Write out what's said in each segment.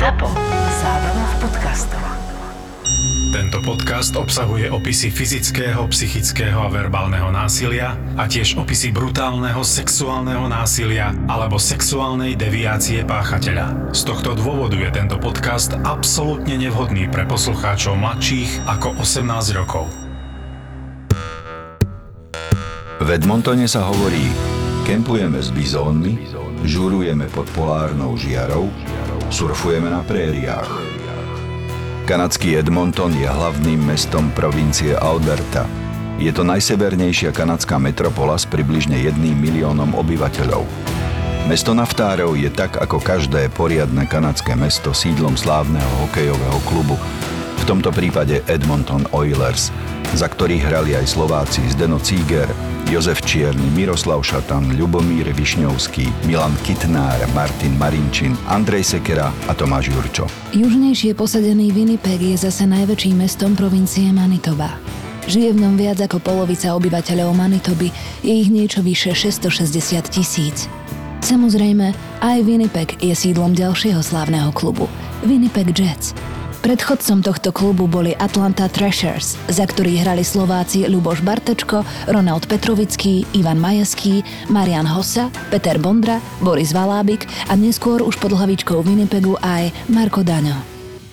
ZAPO. Zábrná v podcastov. Tento podcast obsahuje opisy fyzického, psychického a verbálneho násilia a tiež opisy brutálneho sexuálneho násilia alebo sexuálnej deviácie páchateľa. Z tohto dôvodu je tento podcast absolútne nevhodný pre poslucháčov mladších ako 18 rokov. V Edmontone sa hovorí, kempujeme s bizónmi, žurujeme pod polárnou žiarou, surfujeme na prériách. Kanadský Edmonton je hlavným mestom provincie Alberta. Je to najsevernejšia kanadská metropola s približne 1 miliónom obyvateľov. Mesto naftárov je tak ako každé poriadne kanadské mesto sídlom slávneho hokejového klubu, v tomto prípade Edmonton Oilers, za ktorých hrali aj Slováci Zdeno Cíger, Jozef Čierny, Miroslav Šatan, Ľubomír Višňovský, Milan Kitnár, Martin Marinčin, Andrej Sekera a Tomáš Jurčo. Južnejšie posadený Winnipeg je zase najväčším mestom provincie Manitoba. Žije v ňom viac ako polovica obyvateľov Manitoby, je ich niečo vyše 660 tisíc. Samozrejme, aj Winnipeg je sídlom ďalšieho slávneho klubu, Winnipeg Jets – Predchodcom tohto klubu boli Atlanta Thrashers, za ktorých hrali Slováci Luboš Bartečko, Ronald Petrovický, Ivan Majeský, Marian Hossa, Peter Bondra, Boris Valábik a neskôr už pod hlavičkou Winnipegu aj Marko Daňo.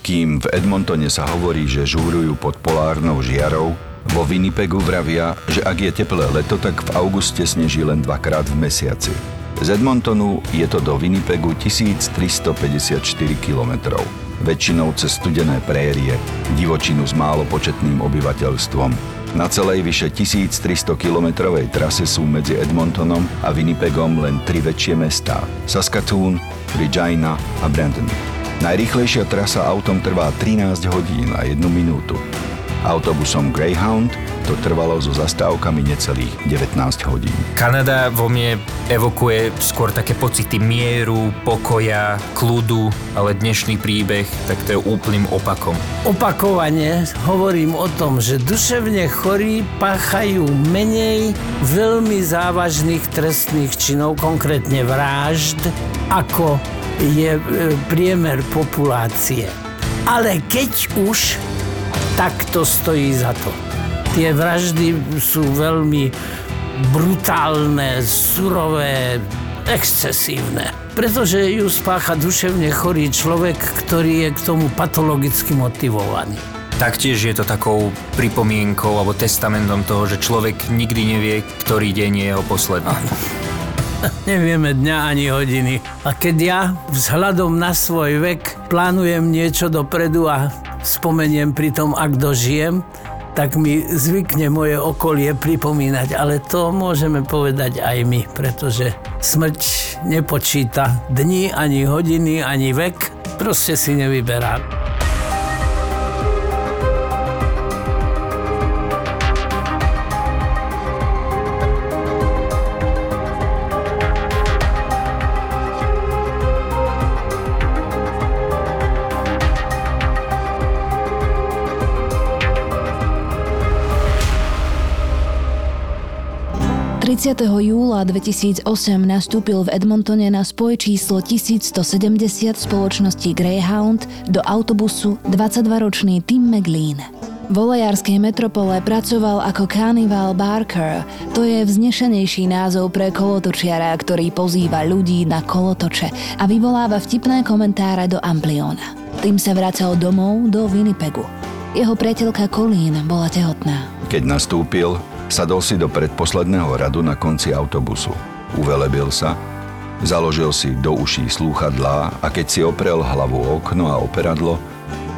Kým v Edmontone sa hovorí, že žúrujú pod polárnou žiarou, vo Winnipegu vravia, že ak je teplé leto, tak v auguste sneží len dvakrát v mesiaci. Z Edmontonu je to do Winnipegu 1354 kilometrov väčšinou cez studené prérie, divočinu s málopočetným obyvateľstvom. Na celej vyše 1300-kilometrovej trase sú medzi Edmontonom a Winnipegom len tri väčšie mestá – Saskatoon, Regina a Brandon. Najrýchlejšia trasa autom trvá 13 hodín a 1 minútu. Autobusom Greyhound to trvalo so zastávkami necelých 19 hodín. Kanada vo mne evokuje skôr také pocity mieru, pokoja, kľudu, ale dnešný príbeh, tak to je úplným opakom. Opakovane hovorím o tom, že duševne chorí páchajú menej veľmi závažných trestných činov, konkrétne vražd, ako je e, priemer populácie. Ale keď už, tak to stojí za to. Tie vraždy sú veľmi brutálne, surové, excesívne. Pretože ju spácha duševne chorý človek, ktorý je k tomu patologicky motivovaný. Taktiež je to takou pripomienkou alebo testamentom toho, že človek nikdy nevie, ktorý deň je jeho posledný. Nevieme dňa ani hodiny. A keď ja vzhľadom na svoj vek plánujem niečo dopredu a spomeniem pri tom, ak dožijem, tak mi zvykne moje okolie pripomínať, ale to môžeme povedať aj my, pretože smrť nepočíta dni, ani hodiny, ani vek, proste si nevyberá. 30. júla 2008 nastúpil v Edmontone na spoj číslo 1170 spoločnosti Greyhound do autobusu 22-ročný Tim McLean. V olejárskej metropole pracoval ako Carnival Barker, to je vznešenejší názov pre kolotočiara, ktorý pozýva ľudí na kolotoče a vyvoláva vtipné komentáre do Ampliona. Tým sa vracal domov do Winnipegu. Jeho priateľka Colleen bola tehotná. Keď nastúpil, Sadol si do predposledného radu na konci autobusu. Uvelebil sa, založil si do uší slúchadlá a keď si oprel hlavu o okno a operadlo,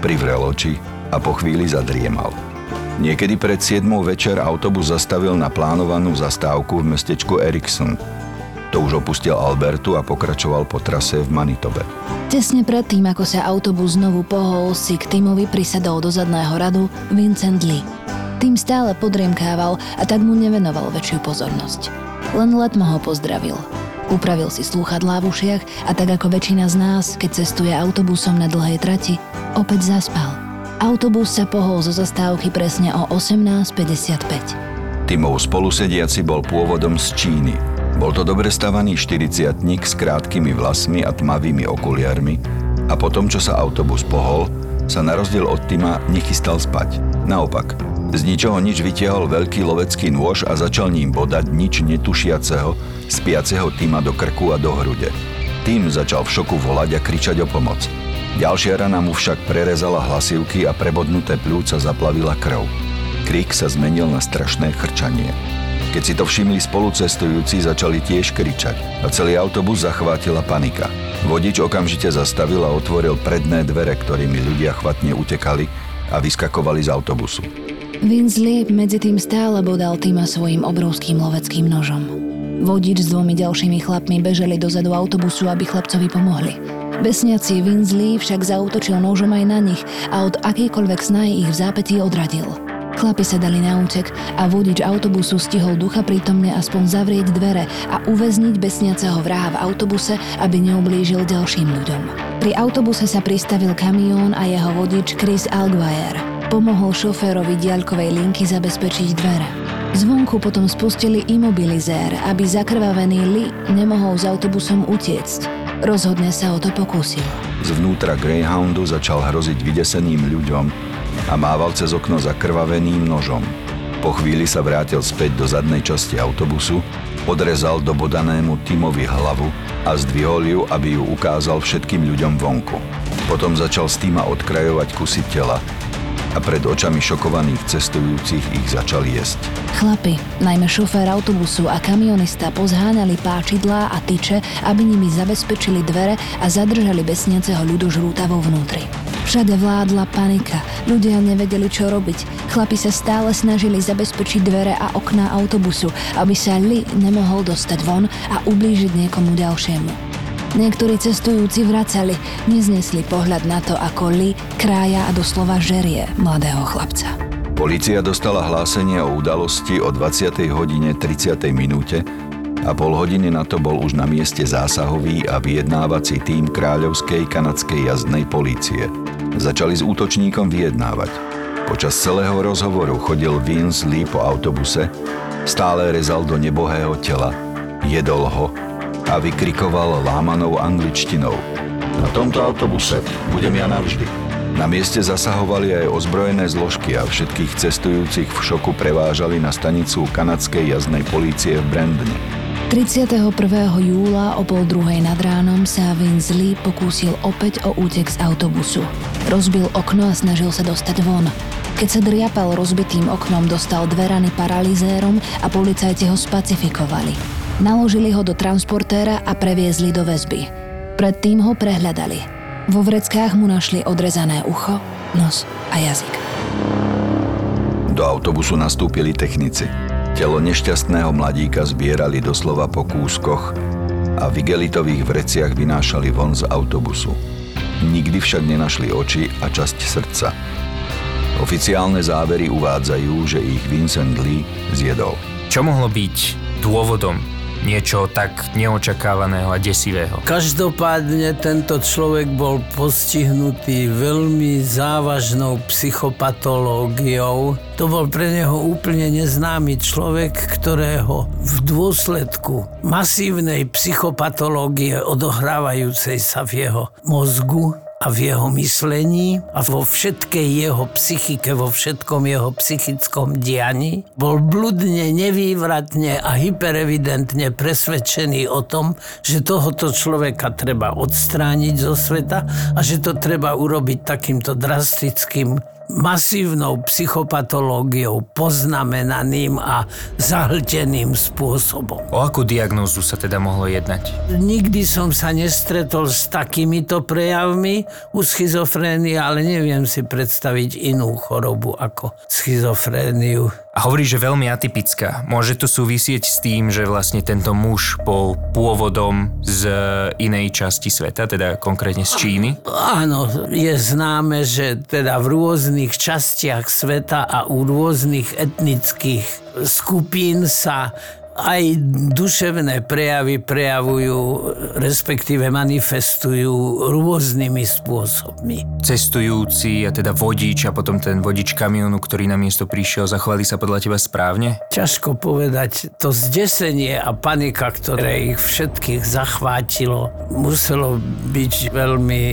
privrel oči a po chvíli zadriemal. Niekedy pred 7 večer autobus zastavil na plánovanú zastávku v mestečku Erikson. To už opustil Albertu a pokračoval po trase v Manitobe. Tesne predtým, ako sa autobus znovu pohol, si k Timovi prisadol do zadného radu Vincent Lee. Tým stále podriemkával a tak mu nevenoval väčšiu pozornosť. Len letmo ho pozdravil. Upravil si slúchadlá v ušiach a tak ako väčšina z nás, keď cestuje autobusom na dlhej trati, opäť zaspal. Autobus sa pohol zo zastávky presne o 18.55. Timov spolusediaci bol pôvodom z Číny. Bol to dobre stavaný 40 s krátkými vlasmi a tmavými okuliarmi, A potom, čo sa autobus pohol, sa na rozdiel od Tima nechystal spať. Naopak, z ničoho nič vytiahol veľký lovecký nôž a začal ním bodať nič netušiaceho, spiaceho Tima do krku a do hrude. Tým začal v šoku volať a kričať o pomoc. Ďalšia rana mu však prerezala hlasivky a prebodnuté pľúca zaplavila krv. Krik sa zmenil na strašné chrčanie. Keď si to všimli spolucestujúci, začali tiež kričať a celý autobus zachvátila panika. Vodič okamžite zastavil a otvoril predné dvere, ktorými ľudia chvatne utekali a vyskakovali z autobusu. Vince Lee medzi tým stále bodal Tima svojim obrovským loveckým nožom. Vodič s dvomi ďalšími chlapmi bežali dozadu autobusu, aby chlapcovi pomohli. Besniaci Vince Lee však zautočil nožom aj na nich a od akýkoľvek snahy ich v zápätí odradil. Chlapi sa dali na útek a vodič autobusu stihol ducha prítomne aspoň zavrieť dvere a uväzniť besniaceho vraha v autobuse, aby neublížil ďalším ľuďom. Pri autobuse sa pristavil kamión a jeho vodič Chris Alguire. Pomohol šoférovi diaľkovej linky zabezpečiť dvere. Zvonku potom spustili imobilizér, aby zakrvavený Lee nemohol s autobusom utiecť. Rozhodne sa o to pokúsil. Zvnútra Greyhoundu začal hroziť vydeseným ľuďom a mával cez okno zakrvaveným nožom. Po chvíli sa vrátil späť do zadnej časti autobusu, odrezal do bodanému Timovi hlavu a zdvihol ju, aby ju ukázal všetkým ľuďom vonku. Potom začal z Tima odkrajovať kusy tela a pred očami šokovaných cestujúcich ich začal jesť. Chlapi, najmä šofér autobusu a kamionista pozháňali páčidlá a tyče, aby nimi zabezpečili dvere a zadržali besniaceho ľudožrúta vo vnútri. Všade vládla panika, ľudia nevedeli, čo robiť. Chlapi sa stále snažili zabezpečiť dvere a okná autobusu, aby sa Lee nemohol dostať von a ublížiť niekomu ďalšiemu. Niektorí cestujúci vracali, neznesli pohľad na to, ako Lee krája a doslova žerie mladého chlapca. Polícia dostala hlásenie o udalosti o 20. hodine 30. minúte a pol hodiny na to bol už na mieste zásahový a vyjednávací tým Kráľovskej kanadskej jazdnej polície. Začali s útočníkom vyjednávať. Počas celého rozhovoru chodil Vince Lee po autobuse, stále rezal do nebohého tela, jedol ho a vykrikoval lámanou angličtinou. Na tomto autobuse budem ja navždy. Na mieste zasahovali aj ozbrojené zložky a všetkých cestujúcich v šoku prevážali na stanicu kanadskej jazdnej polície v Brandne. 31. júla o pol druhej nad ránom sa Vince Lee pokúsil opäť o útek z autobusu. Rozbil okno a snažil sa dostať von. Keď sa driapal rozbitým oknom, dostal dve rany paralizérom a policajti ho spacifikovali. Naložili ho do transportéra a previezli do väzby. Predtým ho prehľadali. Vo vreckách mu našli odrezané ucho, nos a jazyk. Do autobusu nastúpili technici. Telo nešťastného mladíka zbierali doslova po kúskoch a v igelitových vreciach vynášali von z autobusu. Nikdy však nenašli oči a časť srdca. Oficiálne závery uvádzajú, že ich Vincent Lee zjedol. Čo mohlo byť dôvodom niečo tak neočakávaného a desivého. Každopádne tento človek bol postihnutý veľmi závažnou psychopatológiou. To bol pre neho úplne neznámy človek, ktorého v dôsledku masívnej psychopatológie odohrávajúcej sa v jeho mozgu a v jeho myslení a vo všetkej jeho psychike, vo všetkom jeho psychickom dianí. Bol bludne, nevývratne a hyperevidentne presvedčený o tom, že tohoto človeka treba odstrániť zo sveta a že to treba urobiť takýmto drastickým masívnou psychopatológiou poznamenaným a zahlteným spôsobom. O akú diagnózu sa teda mohlo jednať? Nikdy som sa nestretol s takýmito prejavmi u schizofrénie, ale neviem si predstaviť inú chorobu ako schizofréniu. A hovorí, že veľmi atypická. Môže to súvisieť s tým, že vlastne tento muž bol pôvodom z inej časti sveta, teda konkrétne z Číny? Áno, je známe, že teda v rôznych častiach sveta a u rôznych etnických skupín sa aj duševné prejavy prejavujú, respektíve manifestujú rôznymi spôsobmi. Cestujúci a teda vodič a potom ten vodič kamionu, ktorý na miesto prišiel, zachovali sa podľa teba správne? Ťažko povedať, to zdesenie a panika, ktoré ich všetkých zachvátilo, muselo byť veľmi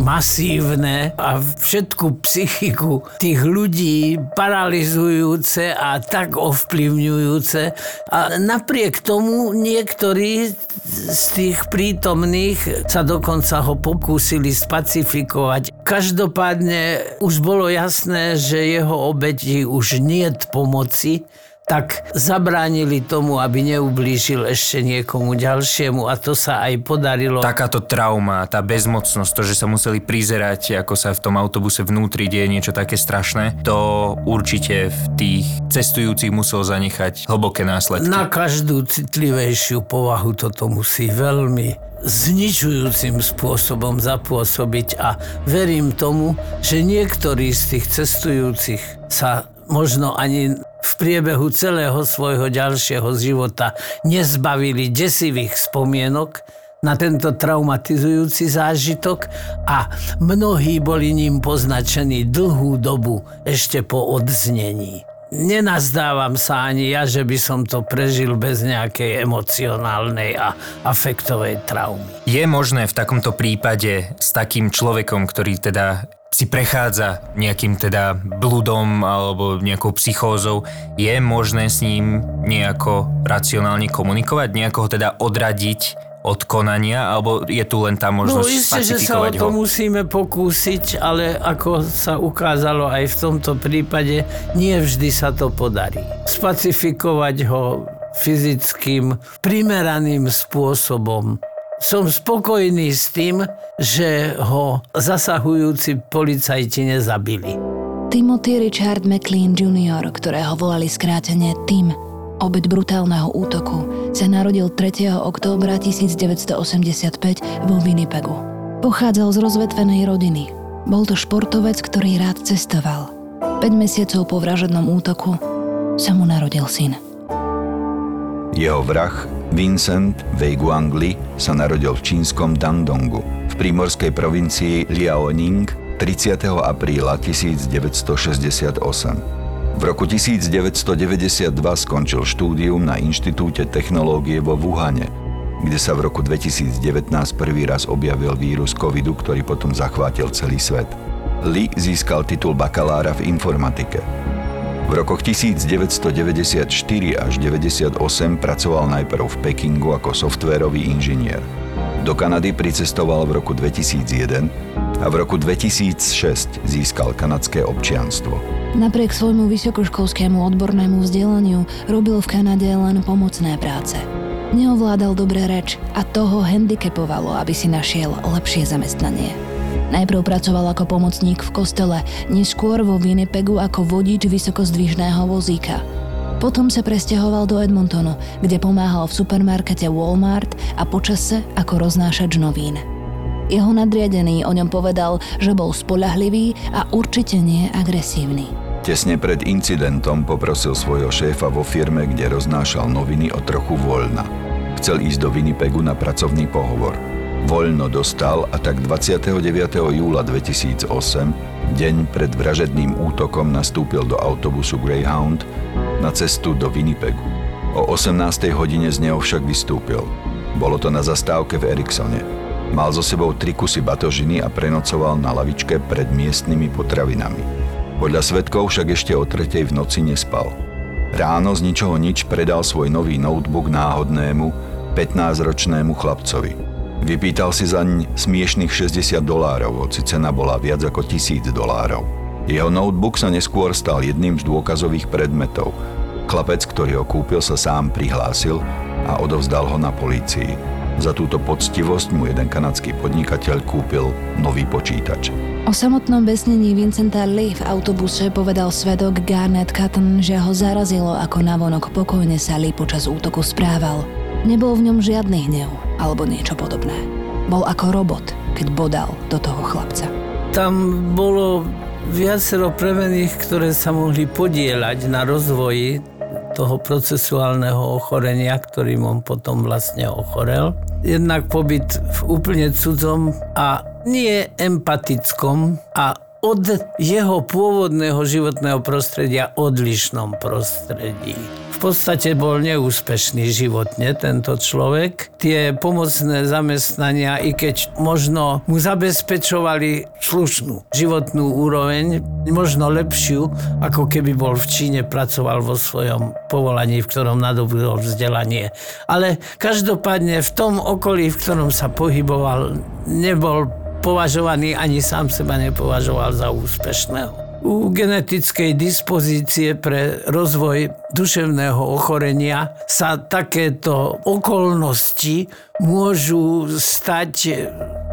masívne a všetku psychiku tých ľudí paralizujúce a tak ovplyvňujúce. A napriek tomu niektorí z tých prítomných sa dokonca ho pokúsili spacifikovať. Každopádne už bolo jasné, že jeho obeti už nie pomoci, tak zabránili tomu, aby neublížil ešte niekomu ďalšiemu a to sa aj podarilo. Takáto trauma, tá bezmocnosť, to, že sa museli prizerať, ako sa v tom autobuse vnútri deje niečo také strašné, to určite v tých cestujúcich musel zanechať hlboké následky. Na každú citlivejšiu povahu toto musí veľmi zničujúcim spôsobom zapôsobiť a verím tomu, že niektorí z tých cestujúcich sa možno ani v priebehu celého svojho ďalšieho života nezbavili desivých spomienok na tento traumatizujúci zážitok a mnohí boli ním poznačení dlhú dobu ešte po odznení. Nenazdávam sa ani ja, že by som to prežil bez nejakej emocionálnej a afektovej traumy. Je možné v takomto prípade s takým človekom, ktorý teda si prechádza nejakým teda bludom alebo nejakou psychózou, je možné s ním nejako racionálne komunikovať, nejako ho teda odradiť od konania, alebo je tu len tá možnosť No isté, že sa o to ho? musíme pokúsiť, ale ako sa ukázalo aj v tomto prípade, nie vždy sa to podarí. Spacifikovať ho fyzickým, primeraným spôsobom som spokojný s tým, že ho zasahujúci policajti nezabili. Timothy Richard McLean Jr., ktorého volali skrátene Tim, obed brutálneho útoku, sa narodil 3. októbra 1985 vo Winnipegu. Pochádzal z rozvetvenej rodiny. Bol to športovec, ktorý rád cestoval. 5 mesiacov po vražednom útoku sa mu narodil syn. Jeho vrah Vincent Wei Guangli sa narodil v čínskom Dandongu v prímorskej provincii Liaoning 30. apríla 1968. V roku 1992 skončil štúdium na Inštitúte technológie vo Wuhane, kde sa v roku 2019 prvý raz objavil vírus covidu, ktorý potom zachvátil celý svet. Li získal titul bakalára v informatike. V rokoch 1994 až 98 pracoval najprv v Pekingu ako softvérový inžinier. Do Kanady pricestoval v roku 2001 a v roku 2006 získal kanadské občianstvo. Napriek svojmu vysokoškolskému odbornému vzdelaniu robil v Kanade len pomocné práce. Neovládal dobre reč a toho handicapovalo, aby si našiel lepšie zamestnanie. Najprv pracoval ako pomocník v kostele, neskôr vo Winnipegu ako vodič vysokozdvižného vozíka. Potom sa presťahoval do Edmontonu, kde pomáhal v supermarkete Walmart a počase ako roznášač novín. Jeho nadriadený o ňom povedal, že bol spolahlivý a určite nie agresívny. Tesne pred incidentom poprosil svojho šéfa vo firme, kde roznášal noviny o trochu voľna. Chcel ísť do Winnipegu na pracovný pohovor – Voľno dostal a tak 29. júla 2008, deň pred vražedným útokom, nastúpil do autobusu Greyhound na cestu do Winnipegu. O 18. hodine z neho však vystúpil. Bolo to na zastávke v Eriksone. Mal so sebou tri kusy batožiny a prenocoval na lavičke pred miestnymi potravinami. Podľa svetkov však ešte o tretej v noci nespal. Ráno z ničoho nič predal svoj nový notebook náhodnému, 15-ročnému chlapcovi. Vypýtal si zaň smiešných 60 dolárov, hoci cena bola viac ako 1000 dolárov. Jeho notebook sa neskôr stal jedným z dôkazových predmetov. Chlapec, ktorý ho kúpil, sa sám prihlásil a odovzdal ho na polícii. Za túto poctivosť mu jeden kanadský podnikateľ kúpil nový počítač. O samotnom besnení Vincenta Lee v autobuse povedal svedok Garnet Cotton, že ho zarazilo, ako navonok pokojne sa Lee počas útoku správal. Nebol v ňom žiadny hnev alebo niečo podobné. Bol ako robot, keď bodal do toho chlapca. Tam bolo viacero premených, ktoré sa mohli podielať na rozvoji toho procesuálneho ochorenia, ktorým on potom vlastne ochorel. Jednak pobyt v úplne cudzom a nie empatickom a od jeho pôvodného životného prostredia odlišnom prostredí podstate bol neúspešný životne tento človek. Tie pomocné zamestnania, i keď možno mu zabezpečovali slušnú životnú úroveň, možno lepšiu, ako keby bol v Číne, pracoval vo svojom povolaní, v ktorom nadobudol vzdelanie. Ale každopádne v tom okolí, v ktorom sa pohyboval, nebol považovaný, ani sám seba nepovažoval za úspešného u genetickej dispozície pre rozvoj duševného ochorenia sa takéto okolnosti môžu stať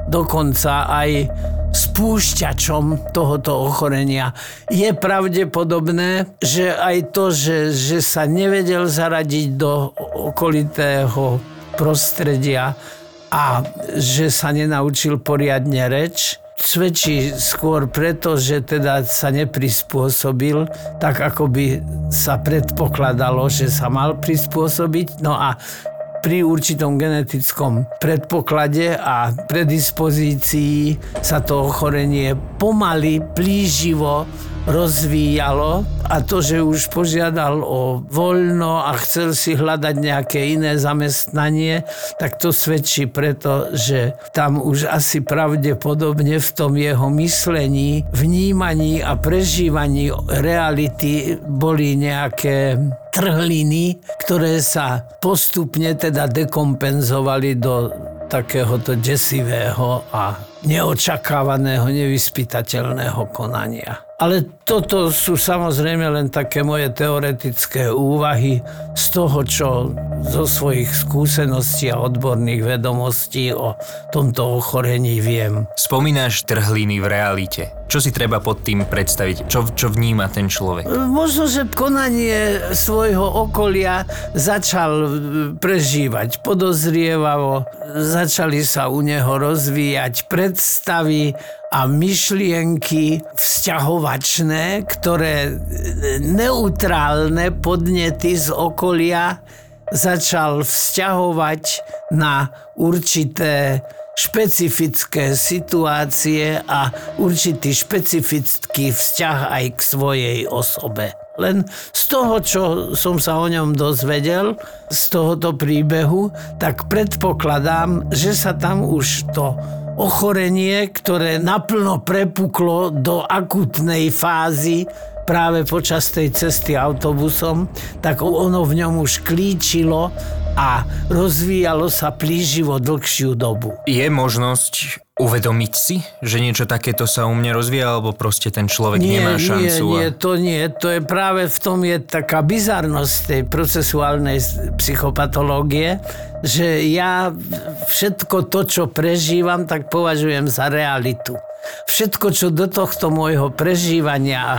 dokonca aj spúšťačom tohoto ochorenia. Je pravdepodobné, že aj to, že, že sa nevedel zaradiť do okolitého prostredia a že sa nenaučil poriadne reč, svedčí skôr preto, že teda sa neprispôsobil tak, ako by sa predpokladalo, že sa mal prispôsobiť. No a pri určitom genetickom predpoklade a predispozícii sa to ochorenie pomaly, plíživo rozvíjalo a to, že už požiadal o voľno a chcel si hľadať nejaké iné zamestnanie, tak to svedčí preto, že tam už asi pravdepodobne v tom jeho myslení, vnímaní a prežívaní reality boli nejaké trhliny, ktoré sa postupne teda dekompenzovali do takéhoto desivého a neočakávaného, nevyspytateľného konania. Ale toto sú samozrejme len také moje teoretické úvahy z toho, čo zo svojich skúseností a odborných vedomostí o tomto ochorení viem. Spomínaš trhliny v realite. Čo si treba pod tým predstaviť? Čo, čo vníma ten človek? Možno, že konanie svojho okolia začal prežívať podozrievavo, začali sa u neho rozvíjať predstavy, a myšlienky vzťahovačné, ktoré neutrálne podnety z okolia začal vzťahovať na určité špecifické situácie a určitý špecifický vzťah aj k svojej osobe. Len z toho, čo som sa o ňom dozvedel, z tohoto príbehu, tak predpokladám, že sa tam už to ochorenie, ktoré naplno prepuklo do akutnej fázy práve počas tej cesty autobusom, tak ono v ňom už klíčilo a rozvíjalo sa plíživo dlhšiu dobu. Je možnosť uvedomiť si, že niečo takéto sa u mňa rozvíja, alebo proste ten človek nie, nemá šancu? Nie, nie, to nie. To je práve v tom je taká bizarnosť tej procesuálnej psychopatológie, že ja všetko to, čo prežívam, tak považujem za realitu. Všetko, čo do tohto môjho prežívania a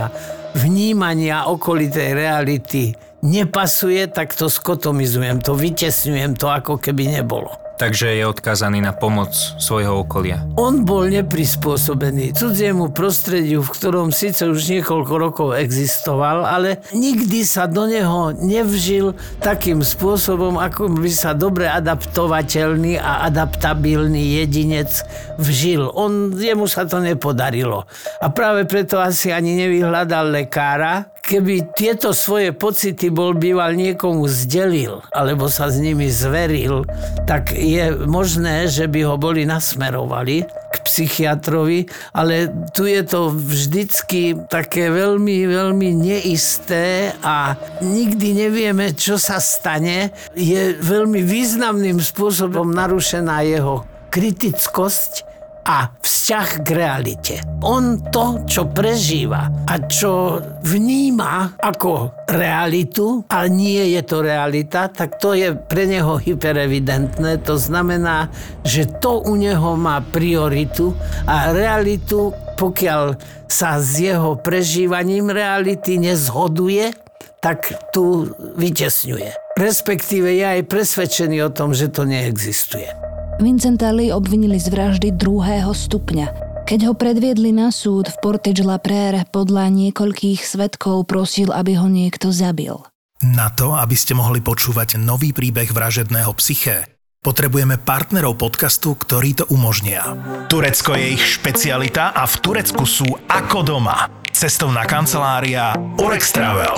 vnímania okolitej reality nepasuje, tak to skotomizujem, to vytesňujem, to ako keby nebolo takže je odkázaný na pomoc svojho okolia. On bol neprispôsobený cudziemu prostrediu, v ktorom síce už niekoľko rokov existoval, ale nikdy sa do neho nevžil takým spôsobom, ako by sa dobre adaptovateľný a adaptabilný jedinec vžil. On, jemu sa to nepodarilo. A práve preto asi ani nevyhľadal lekára, keby tieto svoje pocity bol býval niekomu zdelil, alebo sa s nimi zveril, tak je možné, že by ho boli nasmerovali k psychiatrovi, ale tu je to vždycky také veľmi, veľmi neisté a nikdy nevieme, čo sa stane. Je veľmi významným spôsobom narušená jeho kritickosť a vzťah k realite. On to, čo prežíva a čo vníma ako realitu, a nie je to realita, tak to je pre neho hyperevidentné. To znamená, že to u neho má prioritu a realitu, pokiaľ sa s jeho prežívaním reality nezhoduje, tak tu vytesňuje. Respektíve je aj presvedčený o tom, že to neexistuje. Vincenta Lee obvinili z vraždy druhého stupňa. Keď ho predviedli na súd v Portage la Prairie, podľa niekoľkých svetkov prosil, aby ho niekto zabil. Na to, aby ste mohli počúvať nový príbeh vražedného psyché, potrebujeme partnerov podcastu, ktorí to umožnia. Turecko je ich špecialita a v Turecku sú ako doma. Cestovná kancelária Orex Travel.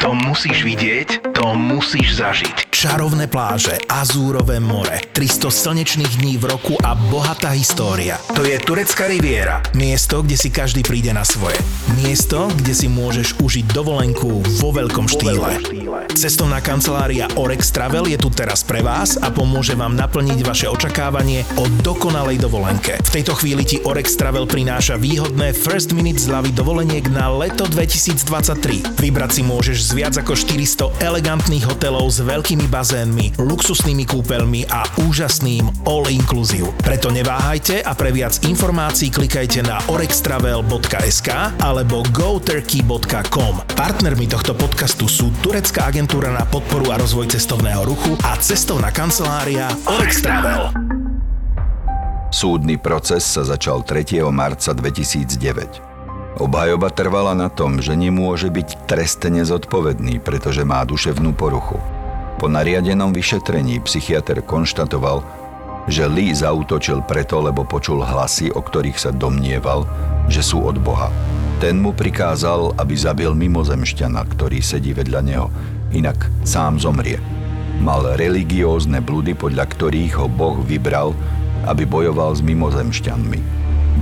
To musíš vidieť, to musíš zažiť. Čarovné pláže, Azúrové more, 300 slnečných dní v roku a bohatá história. To je Turecká riviera. Miesto, kde si každý príde na svoje. Miesto, kde si môžeš užiť dovolenku vo veľkom štýle. Cestovná kancelária Orex Travel je tu teraz pre vás a pomôže vám naplniť vaše očakávanie o dokonalej dovolenke. V tejto chvíli ti Orex Travel prináša výhodné first minute zľavy dovoleniek na leto 2023. Vybrať si môžeš z viac ako 400 elegantných hotelov s veľkými bazénmi, luxusnými kúpeľmi a úžasným all-inclusive. Preto neváhajte a pre viac informácií klikajte na orextravel.sk alebo goturkey.com. Partnermi tohto podcastu sú Turecká agentúra na podporu a rozvoj cestovného ruchu a cestovná kancelária Orex. Súdny proces sa začal 3. marca 2009. Obhajoba trvala na tom, že nemôže byť trestne zodpovedný, pretože má duševnú poruchu. Po nariadenom vyšetrení psychiatr konštatoval, že Lee zautočil preto, lebo počul hlasy, o ktorých sa domnieval, že sú od Boha. Ten mu prikázal, aby zabil mimozemšťana, ktorý sedí vedľa neho, inak sám zomrie. Mal religiózne blúdy, podľa ktorých ho Boh vybral, aby bojoval s mimozemšťanmi.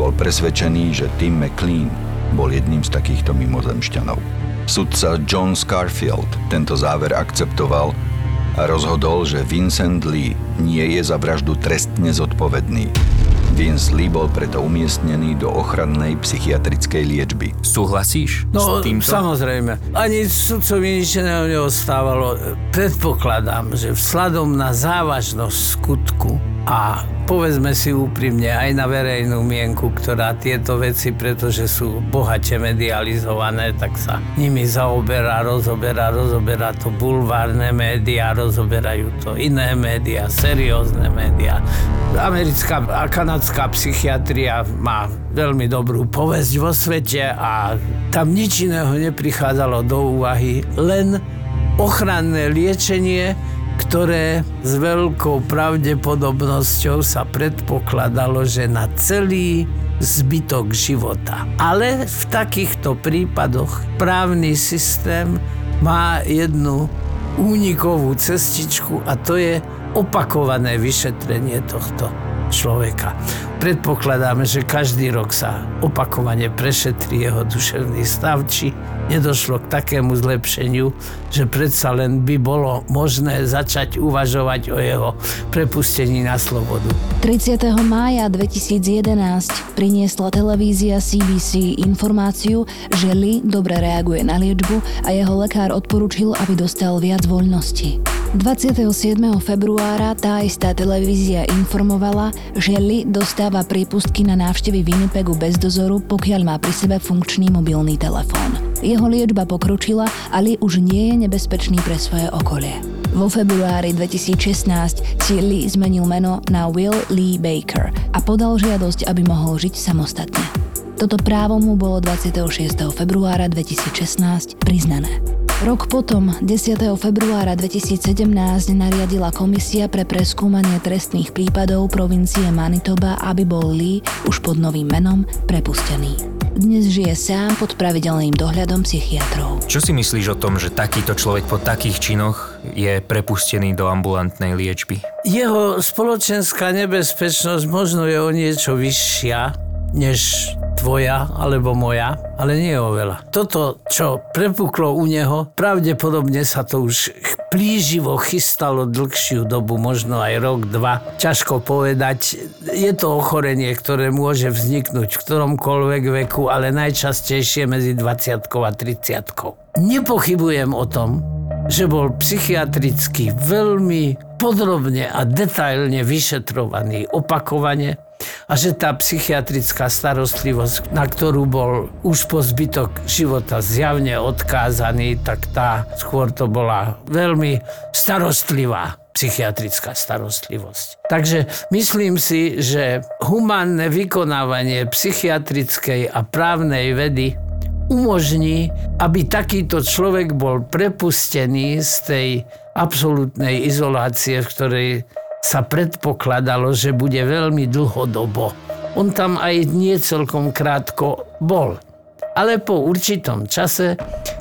Bol presvedčený, že Tim McLean bol jedným z takýchto mimozemšťanov. Sudca John Scarfield tento záver akceptoval a rozhodol, že Vincent Lee nie je za vraždu trestne zodpovedný. Vince Lee bol preto umiestnený do ochrannej psychiatrickej liečby. Súhlasíš No, s týmto? samozrejme. Ani sudcovi nič neostávalo. Predpokladám, že vzhľadom na závažnosť skutku a povedzme si úprimne aj na verejnú mienku, ktorá tieto veci, pretože sú bohate medializované, tak sa nimi zaoberá, rozoberá, rozoberá to bulvárne médiá, rozoberajú to iné médiá, seriózne médiá. Americká a kanadská psychiatria má veľmi dobrú povesť vo svete a tam nič iného neprichádzalo do úvahy, len ochranné liečenie, ktoré s veľkou pravdepodobnosťou sa predpokladalo, že na celý zbytok života. Ale v takýchto prípadoch právny systém má jednu únikovú cestičku a to je opakované vyšetrenie tohto človeka. Predpokladáme, že každý rok sa opakovane prešetrí jeho duševný stav, či nedošlo k takému zlepšeniu, že predsa len by bolo možné začať uvažovať o jeho prepustení na slobodu. 30. mája 2011 priniesla televízia CBC informáciu, že Lee dobre reaguje na liečbu a jeho lekár odporúčil, aby dostal viac voľnosti. 27. februára tá istá televízia informovala, že Lee dostáva prípustky na návštevy Winnipegu bez dozoru, pokiaľ má pri sebe funkčný mobilný telefón. Jeho liečba pokročila a Lee už nie je nebezpečný pre svoje okolie. Vo februári 2016 si Lee zmenil meno na Will Lee Baker a podal žiadosť, aby mohol žiť samostatne. Toto právo mu bolo 26. februára 2016 priznané. Rok potom, 10. februára 2017, nariadila Komisia pre preskúmanie trestných prípadov provincie Manitoba, aby bol Lee už pod novým menom prepustený. Dnes žije sám pod pravidelným dohľadom psychiatrov. Čo si myslíš o tom, že takýto človek po takých činoch je prepustený do ambulantnej liečby? Jeho spoločenská nebezpečnosť možno je o niečo vyššia, než tvoja alebo moja, ale nie oveľa. Toto, čo prepuklo u neho, pravdepodobne sa to už plíživo chystalo dlhšiu dobu, možno aj rok, dva. Ťažko povedať. Je to ochorenie, ktoré môže vzniknúť v ktoromkoľvek veku, ale najčastejšie medzi 20 a 30. Nepochybujem o tom, že bol psychiatricky veľmi podrobne a detailne vyšetrovaný opakovane a že tá psychiatrická starostlivosť, na ktorú bol už po zbytok života zjavne odkázaný, tak tá skôr to bola veľmi starostlivá psychiatrická starostlivosť. Takže myslím si, že humánne vykonávanie psychiatrickej a právnej vedy umožní, aby takýto človek bol prepustený z tej absolútnej izolácie, v ktorej sa predpokladalo, že bude veľmi dlhodobo. On tam aj nie celkom krátko bol. Ale po určitom čase,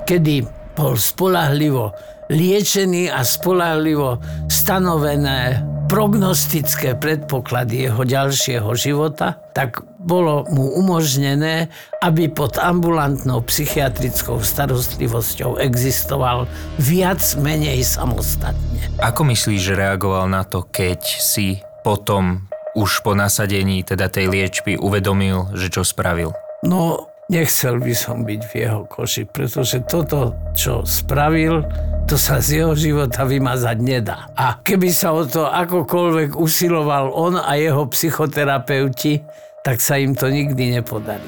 kedy bol spolahlivo liečený a spolahlivo stanovené prognostické predpoklady jeho ďalšieho života, tak bolo mu umožnené, aby pod ambulantnou psychiatrickou starostlivosťou existoval viac menej samostatne. Ako myslíš, že reagoval na to, keď si potom už po nasadení teda tej liečby uvedomil, že čo spravil? No, nechcel by som byť v jeho koši, pretože toto, čo spravil, to sa z jeho života vymazať nedá. A keby sa o to akokoľvek usiloval on a jeho psychoterapeuti, tak sa im to nikdy nepodarí.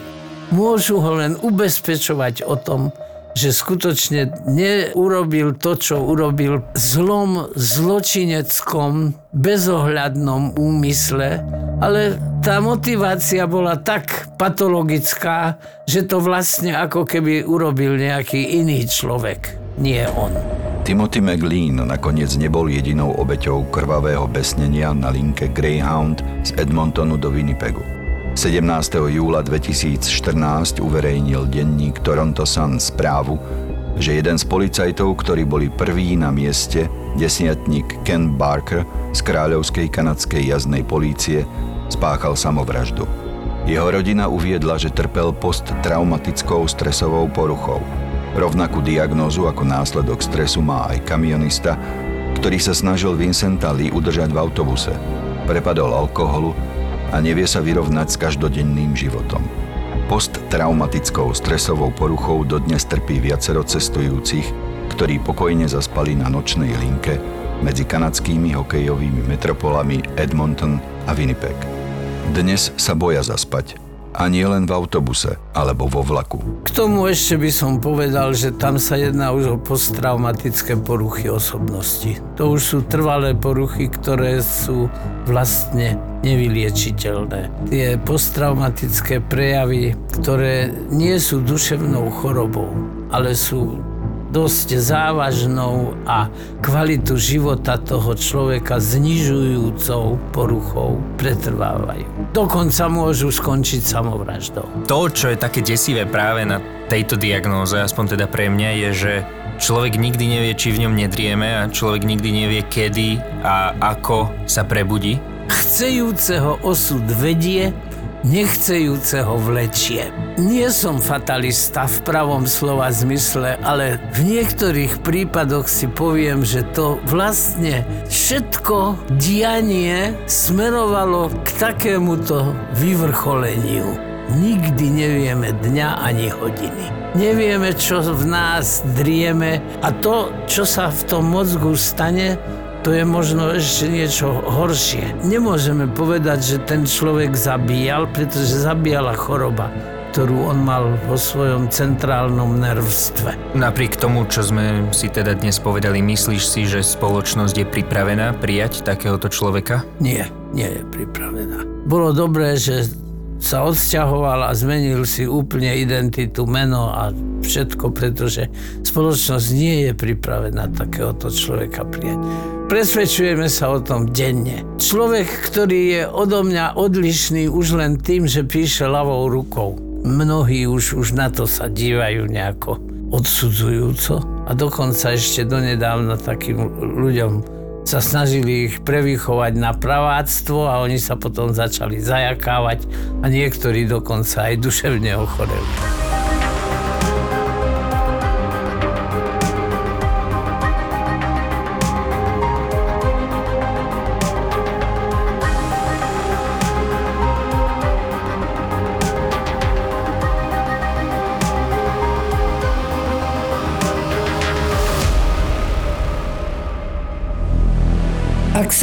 Môžu ho len ubezpečovať o tom, že skutočne neurobil to, čo urobil zlom, zločineckom, bezohľadnom úmysle, ale tá motivácia bola tak patologická, že to vlastne ako keby urobil nejaký iný človek, nie on. Timothy McLean nakoniec nebol jedinou obeťou krvavého besnenia na linke Greyhound z Edmontonu do Winnipegu. 17. júla 2014 uverejnil denník Toronto Sun správu, že jeden z policajtov, ktorí boli prví na mieste, desiatník Ken Barker z Kráľovskej kanadskej jazdnej polície, spáchal samovraždu. Jeho rodina uviedla, že trpel posttraumatickou stresovou poruchou – Rovnakú diagnózu ako následok stresu má aj kamionista, ktorý sa snažil Vincenta Lee udržať v autobuse. Prepadol alkoholu a nevie sa vyrovnať s každodenným životom. Posttraumatickou stresovou poruchou dodnes trpí viacero cestujúcich, ktorí pokojne zaspali na nočnej linke medzi kanadskými hokejovými metropolami Edmonton a Winnipeg. Dnes sa boja zaspať a nie len v autobuse alebo vo vlaku. K tomu ešte by som povedal, že tam sa jedná už o posttraumatické poruchy osobnosti. To už sú trvalé poruchy, ktoré sú vlastne nevyliečiteľné. Tie posttraumatické prejavy, ktoré nie sú duševnou chorobou, ale sú dosť závažnou a kvalitu života toho človeka znižujúcou poruchou pretrvávajú. Dokonca môžu skončiť samovraždou. To, čo je také desivé práve na tejto diagnóze, aspoň teda pre mňa, je, že človek nikdy nevie, či v ňom nedrieme a človek nikdy nevie, kedy a ako sa prebudí. Chcejúceho osud vedie, nechcejúceho vlečie. Nie som fatalista v pravom slova zmysle, ale v niektorých prípadoch si poviem, že to vlastne všetko dianie smerovalo k takémuto vyvrcholeniu. Nikdy nevieme dňa ani hodiny. Nevieme, čo v nás drieme a to, čo sa v tom mozgu stane, to je možno ešte niečo horšie. Nemôžeme povedať, že ten človek zabíjal, pretože zabíjala choroba ktorú on mal vo svojom centrálnom nervstve. Napriek tomu, čo sme si teda dnes povedali, myslíš si, že spoločnosť je pripravená prijať takéhoto človeka? Nie, nie je pripravená. Bolo dobré, že sa odsťahoval a zmenil si úplne identitu, meno a všetko, pretože spoločnosť nie je pripravená takéhoto človeka prijať. Presvedčujeme sa o tom denne. Človek, ktorý je odo mňa odlišný už len tým, že píše ľavou rukou. Mnohí už, už na to sa dívajú nejako odsudzujúco a dokonca ešte donedávna takým ľuďom sa snažili ich prevychovať na praváctvo a oni sa potom začali zajakávať a niektorí dokonca aj duševne ochoreli.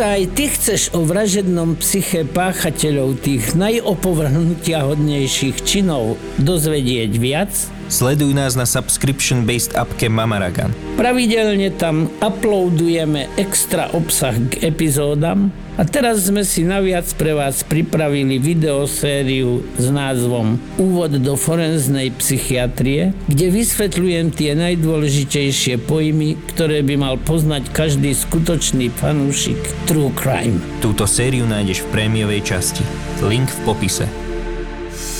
Sa aj ty chceš o vražednom psyche páchateľov tých najopovrhnutia hodnejších činov dozvedieť viac, Sleduj nás na subscription-based appke Mamaragan. Pravidelne tam uploadujeme extra obsah k epizódam a teraz sme si naviac pre vás pripravili videosériu s názvom Úvod do forenznej psychiatrie, kde vysvetľujem tie najdôležitejšie pojmy, ktoré by mal poznať každý skutočný fanúšik True Crime. Túto sériu nájdeš v prémiovej časti. Link v popise.